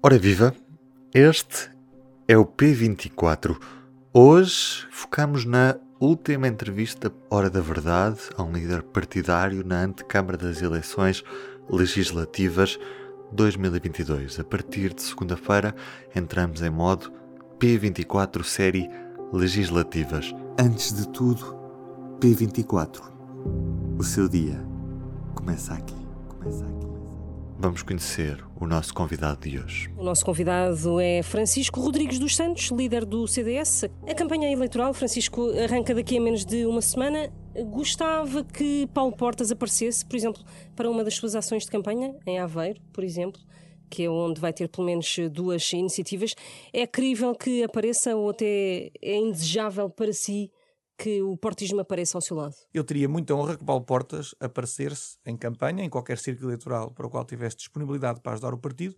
Ora viva, este é o P24. Hoje focamos na última entrevista Hora da Verdade a um líder partidário na antecâmara das eleições legislativas 2022. A partir de segunda-feira entramos em modo P24 série legislativas. Antes de tudo, P24. O seu dia começa aqui. Começa aqui. Vamos conhecer o nosso convidado de hoje. O nosso convidado é Francisco Rodrigues dos Santos, líder do CDS. A campanha eleitoral, Francisco, arranca daqui a menos de uma semana. Gostava que Paulo Portas aparecesse, por exemplo, para uma das suas ações de campanha, em Aveiro, por exemplo, que é onde vai ter pelo menos duas iniciativas. É crível que apareça ou até é indesejável para si que o portismo apareça ao seu lado? Eu teria muita honra que Paulo Portas aparecesse em campanha, em qualquer círculo eleitoral para o qual tivesse disponibilidade para ajudar o partido,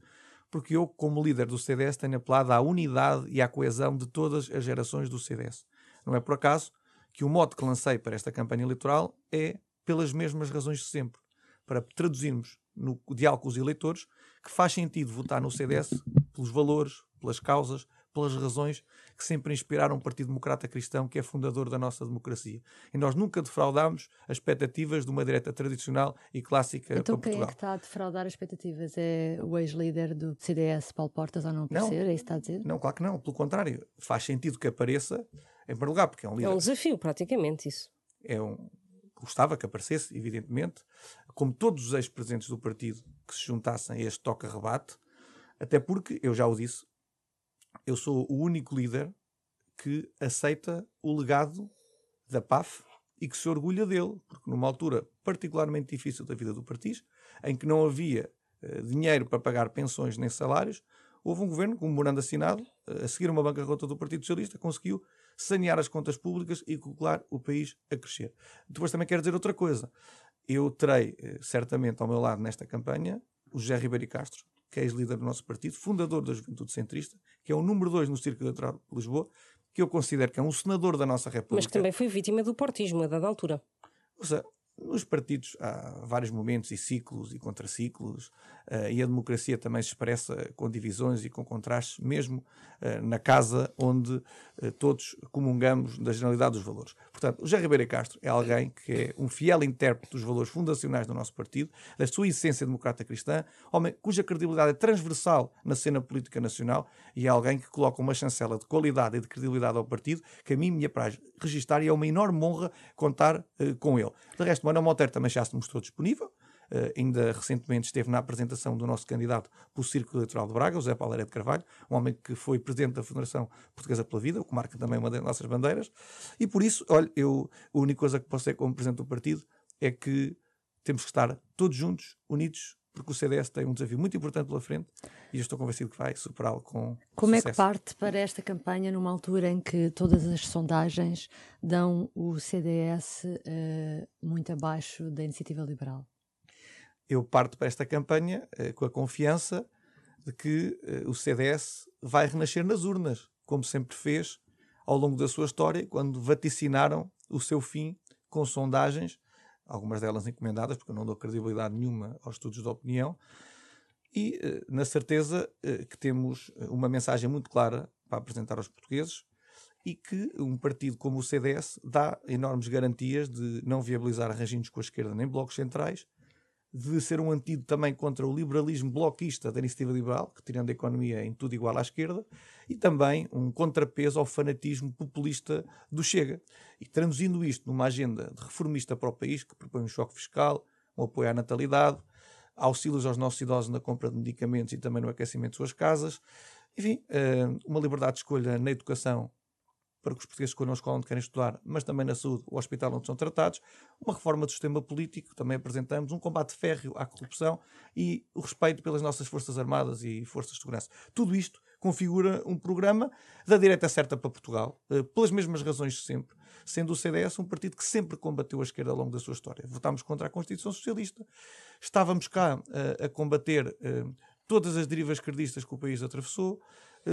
porque eu, como líder do CDS, tenho apelado à unidade e à coesão de todas as gerações do CDS. Não é por acaso que o mote que lancei para esta campanha eleitoral é pelas mesmas razões de sempre, para traduzirmos no diálogo com os eleitores que faz sentido votar no CDS pelos valores, pelas causas, pelas razões que sempre inspiraram o Partido Democrata Cristão, que é fundador da nossa democracia. E nós nunca defraudámos as expectativas de uma direita tradicional e clássica então, para Portugal. Então quem é que está a defraudar as expectativas? É o ex-líder do CDS, Paulo Portas, ou não por não, ser? É isso que está a dizer? Não, claro que não. Pelo contrário, faz sentido que apareça, em primeiro lugar, porque é um líder. É um desafio, praticamente, isso. É um... Gostava que aparecesse, evidentemente, como todos os ex-presidentes do partido que se juntassem a este toca-rebate, até porque, eu já o disse, eu sou o único líder que aceita o legado da PAF e que se orgulha dele, porque numa altura particularmente difícil da vida do partido, em que não havia uh, dinheiro para pagar pensões nem salários, houve um governo com um memorando assinado, uh, a seguir uma bancarrota do Partido Socialista, conseguiu sanear as contas públicas e colocar o país a crescer. Depois também quero dizer outra coisa. Eu terei, uh, certamente, ao meu lado nesta campanha, o José Ribeiro Castro, que é ex-líder do nosso partido, fundador da Juventude Centrista, que é o número 2 no Círculo Eleitoral de Lisboa, que eu considero que é um senador da nossa República. Mas que também foi vítima do portismo a dada altura. Ou seja, nos partidos há vários momentos e ciclos e contraciclos, uh, e a democracia também se expressa com divisões e com contrastes, mesmo uh, na casa onde uh, todos comungamos da generalidade dos valores. Portanto, o José Ribeiro Castro é alguém que é um fiel intérprete dos valores fundacionais do nosso partido, da sua essência democrata cristã, homem cuja credibilidade é transversal na cena política nacional e é alguém que coloca uma chancela de qualidade e de credibilidade ao partido que a mim me apraz registar e é uma enorme honra contar com ele. De resto, Manuel Monteiro também já se mostrou disponível. Uh, ainda recentemente esteve na apresentação do nosso candidato para o Círculo Eleitoral de Braga, José Paulo de Carvalho, um homem que foi presidente da Federação Portuguesa pela Vida, o que marca também uma das nossas bandeiras. E por isso, olha, eu, a única coisa que posso dizer como presidente do partido é que temos que estar todos juntos, unidos, porque o CDS tem um desafio muito importante pela frente e eu estou convencido que vai superá-lo com Como sucesso. é que parte para esta campanha numa altura em que todas as sondagens dão o CDS uh, eh, muito abaixo da iniciativa liberal? Eu parto para esta campanha uh, com a confiança de que uh, o CDS vai renascer nas urnas, como sempre fez ao longo da sua história, quando vaticinaram o seu fim com sondagens algumas delas encomendadas, porque eu não dou credibilidade nenhuma aos estudos de opinião, e eh, na certeza eh, que temos eh, uma mensagem muito clara para apresentar aos portugueses e que um partido como o CDS dá enormes garantias de não viabilizar arranjinhos com a esquerda nem blocos centrais, de ser um antídoto também contra o liberalismo bloquista da iniciativa liberal, que tirando a economia em tudo igual à esquerda, e também um contrapeso ao fanatismo populista do Chega. E traduzindo isto numa agenda reformista para o país, que propõe um choque fiscal, um apoio à natalidade, auxílios aos nossos idosos na compra de medicamentos e também no aquecimento de suas casas, enfim, eh, uma liberdade de escolha na educação para que os portugueses escolham a escola onde querem estudar, mas também na saúde, o hospital onde são tratados, uma reforma do sistema político, também apresentamos, um combate férreo à corrupção e o respeito pelas nossas Forças Armadas e Forças de Segurança. Tudo isto configura um programa da direita certa para Portugal, eh, pelas mesmas razões de sempre, sendo o CDS um partido que sempre combateu a esquerda ao longo da sua história. Votámos contra a Constituição Socialista, estávamos cá eh, a combater eh, todas as derivas esquerdistas que o país atravessou,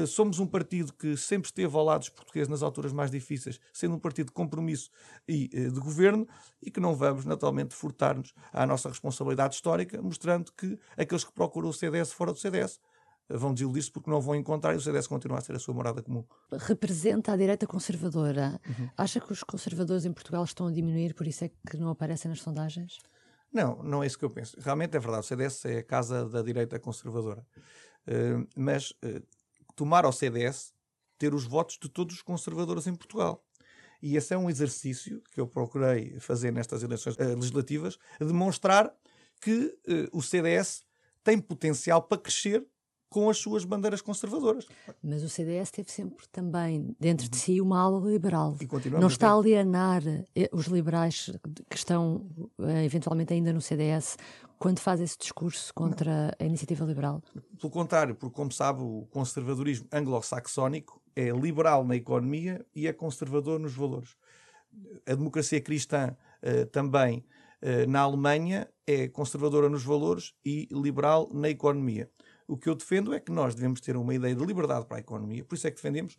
somos um partido que sempre esteve ao lado dos portugueses nas alturas mais difíceis, sendo um partido de compromisso e eh, de governo, e que não vamos, naturalmente, furtar-nos à nossa responsabilidade histórica, mostrando que aqueles que procuram o CDS fora do CDS vão desiludir-se porque não vão encontrar e o CDS continua a ser a sua morada comum. Representa a direita conservadora. Uhum. Acha que os conservadores em Portugal estão a diminuir, por isso é que não aparecem nas sondagens? Não, não é isso que eu penso. Realmente é verdade, o CDS é a casa da direita conservadora. Uh, mas uh, tomar ao CDS ter os votos de todos os conservadores em Portugal. E esse é um exercício que eu procurei fazer nestas eleições uh, legislativas, demonstrar que o CDS tem potencial para crescer com as suas bandeiras conservadoras. Mas o CDS teve sempre também dentro de si uma ala liberal. Não está a alienar eh, os liberais que estão eh, eventualmente ainda no CDS quando faz esse discurso contra Não. a iniciativa liberal? Pelo contrário, porque como sabe o conservadorismo anglo-saxónico é liberal na economia e é conservador nos valores. A democracia cristã uh, também uh, na Alemanha é conservadora nos valores e liberal na economia. O que eu defendo é que nós devemos ter uma ideia de liberdade para a economia, por isso é que defendemos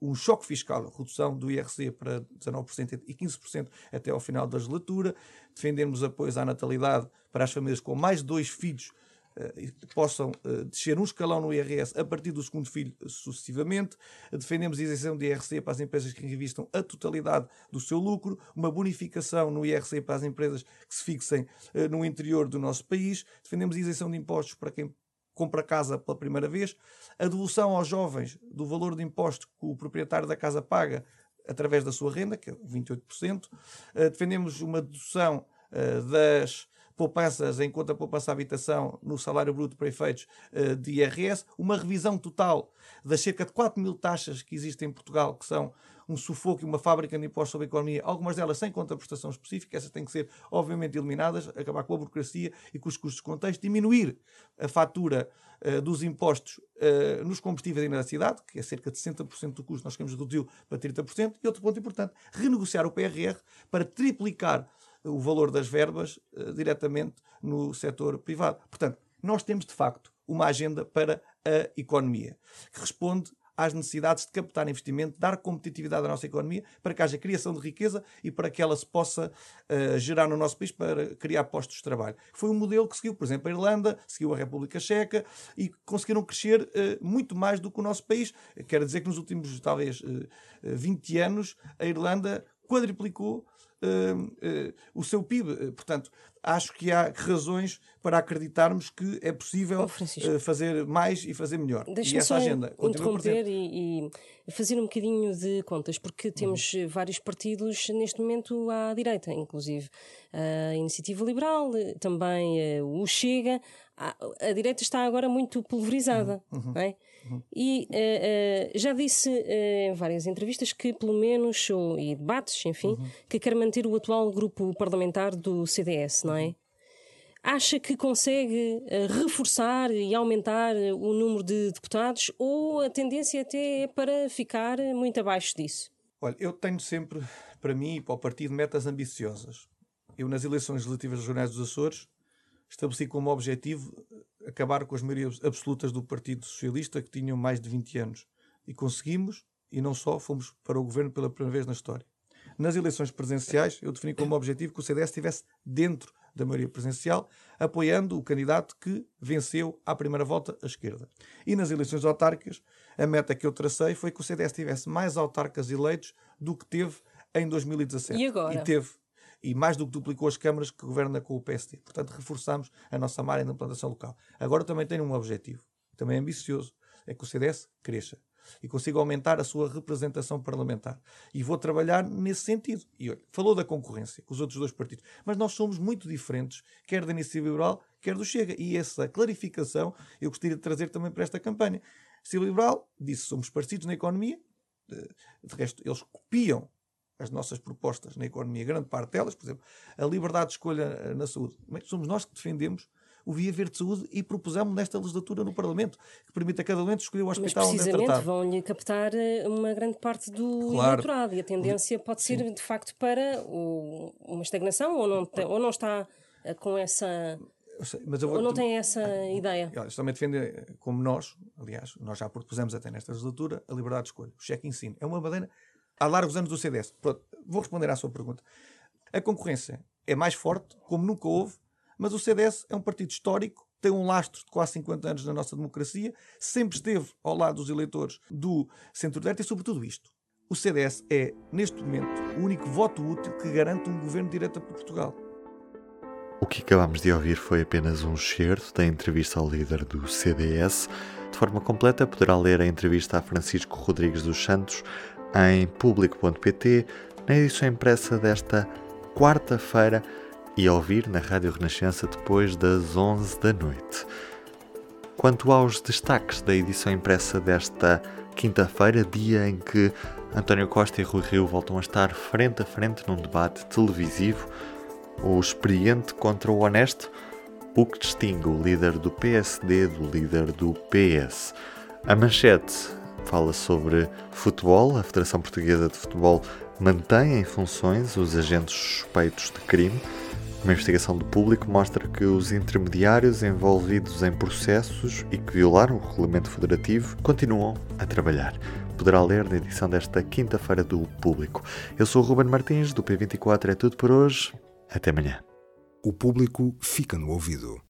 um choque fiscal, redução do IRC para 19% e 15% até ao final da legislatura, defendemos apoios à natalidade para as famílias com mais de dois filhos uh, possam uh, descer um escalão no IRS a partir do segundo filho sucessivamente. Defendemos a isenção de IRC para as empresas que revistam a totalidade do seu lucro, uma bonificação no IRC para as empresas que se fixem uh, no interior do nosso país. Defendemos a isenção de impostos para quem compra casa pela primeira vez, a devolução aos jovens do valor de imposto que o proprietário da casa paga através da sua renda, que é 28%. Uh, defendemos uma dedução uh, das poupanças em conta poupança habitação no salário bruto para efeitos uh, de IRS, uma revisão total das cerca de 4 mil taxas que existem em Portugal, que são um sufoco e uma fábrica de impostos sobre a economia, algumas delas sem contraprestação específica, essas têm que ser, obviamente, eliminadas, acabar com a burocracia e com os custos de contexto, diminuir a fatura uh, dos impostos uh, nos combustíveis na cidade, que é cerca de 60% do custo, nós queremos reduzi-lo para 30%, e outro ponto importante, renegociar o PRR para triplicar o valor das verbas uh, diretamente no setor privado. Portanto, nós temos de facto uma agenda para a economia que responde às necessidades de captar investimento, dar competitividade à nossa economia, para que haja criação de riqueza e para que ela se possa uh, gerar no nosso país para criar postos de trabalho. Foi um modelo que seguiu, por exemplo, a Irlanda, seguiu a República Checa e conseguiram crescer uh, muito mais do que o nosso país. Quero dizer que nos últimos, talvez, uh, eh, 20 anos, a Irlanda quadriplicou o seu PIB. Portanto, acho que há razões para acreditarmos que é possível oh, fazer mais e fazer melhor. Deixa-me só agenda interromper e, e, fazer um bocadinho de contas, porque temos uhum. vários partidos neste momento à direita, inclusive a Iniciativa Liberal, também o Chega. A, a direita está agora muito pulverizada. Uhum. Não é? Uhum. E uh, uh, já disse uh, em várias entrevistas que, pelo menos, ou, e debates, enfim, uhum. que quer manter o atual grupo parlamentar do CDS, não é? Acha que consegue reforçar e aumentar o número de deputados ou a tendência até é para ficar muito abaixo disso? Olha, eu tenho sempre, para mim e para o partido, metas ambiciosas. Eu, nas eleições legislativas regionais dos Açores, estabeleci como objetivo acabar com as maiorias absolutas do Partido Socialista, que tinham mais de 20 anos. E conseguimos, e não só, fomos para o governo pela primeira vez na história. Nas eleições presidenciais, eu defini como objetivo que o CDS estivesse dentro da maioria presidencial, apoiando o candidato que venceu à primeira volta a esquerda. E nas eleições autárquicas, a meta que eu tracei foi que o CDS tivesse mais autarcas eleitos do que teve em 2017. E agora? E teve e mais do que duplicou as câmaras que governa com o PSD. Portanto, reforçamos a nossa marca de implantação local. Agora também tem um objetivo, também ambicioso, é que o CDS cresça e consiga aumentar a sua representação parlamentar. E vou trabalhar nesse sentido. E olha, falou da concorrência com os outros dois partidos, mas nós somos muito diferentes, quer da Iniciativa Liberal, quer do Chega. E essa clarificação eu gostaria de trazer também para esta campanha. Iniciativa Liberal disse somos parecidos na economia, de resto, eles copiam as nossas propostas na economia, grande parte delas, por exemplo, a liberdade de escolha na saúde. Somos nós que defendemos o Via Verde de Saúde e propusemos nesta legislatura no Parlamento, que permite a cada doente escolher o hospital onde é tratado. Mas vão-lhe captar eh, uma grande parte do claro. eleitorado e a tendência pode ser, Sim. de facto, para o, uma estagnação ou não, ou não está eh, com essa... Sei, vou, ou não tem essa ideia? Eles também defendem, como nós, aliás, nós já propusemos até nesta legislatura, a liberdade de escolha. O cheque ensino é uma bandeira há largos anos do CDS. Pronto, vou responder à sua pergunta. A concorrência é mais forte, como nunca houve, mas o CDS é um partido histórico, tem um lastro de quase 50 anos na nossa democracia, sempre esteve ao lado dos eleitores do centro-direita e, sobretudo, isto. O CDS é, neste momento, o único voto útil que garante um governo de direita para Portugal. O que acabamos de ouvir foi apenas um excerto da entrevista ao líder do CDS. De forma completa, poderá ler a entrevista a Francisco Rodrigues dos Santos em público.pt, na edição impressa desta quarta-feira e a ouvir na Rádio Renascença depois das 11 da noite. Quanto aos destaques da edição impressa desta quinta-feira, dia em que António Costa e Rui Rio voltam a estar frente a frente num debate televisivo, o experiente contra o honesto, o que distingue o líder do PSD do líder do PS. A manchete fala sobre futebol, a Federação Portuguesa de Futebol mantém em funções os agentes suspeitos de crime. Uma investigação do público mostra que os intermediários envolvidos em processos e que violaram o regulamento federativo continuam a trabalhar. Poderá ler na edição desta quinta-feira do Público. Eu sou o Ruben Martins, do P24 é tudo por hoje. Até amanhã. O público fica no ouvido.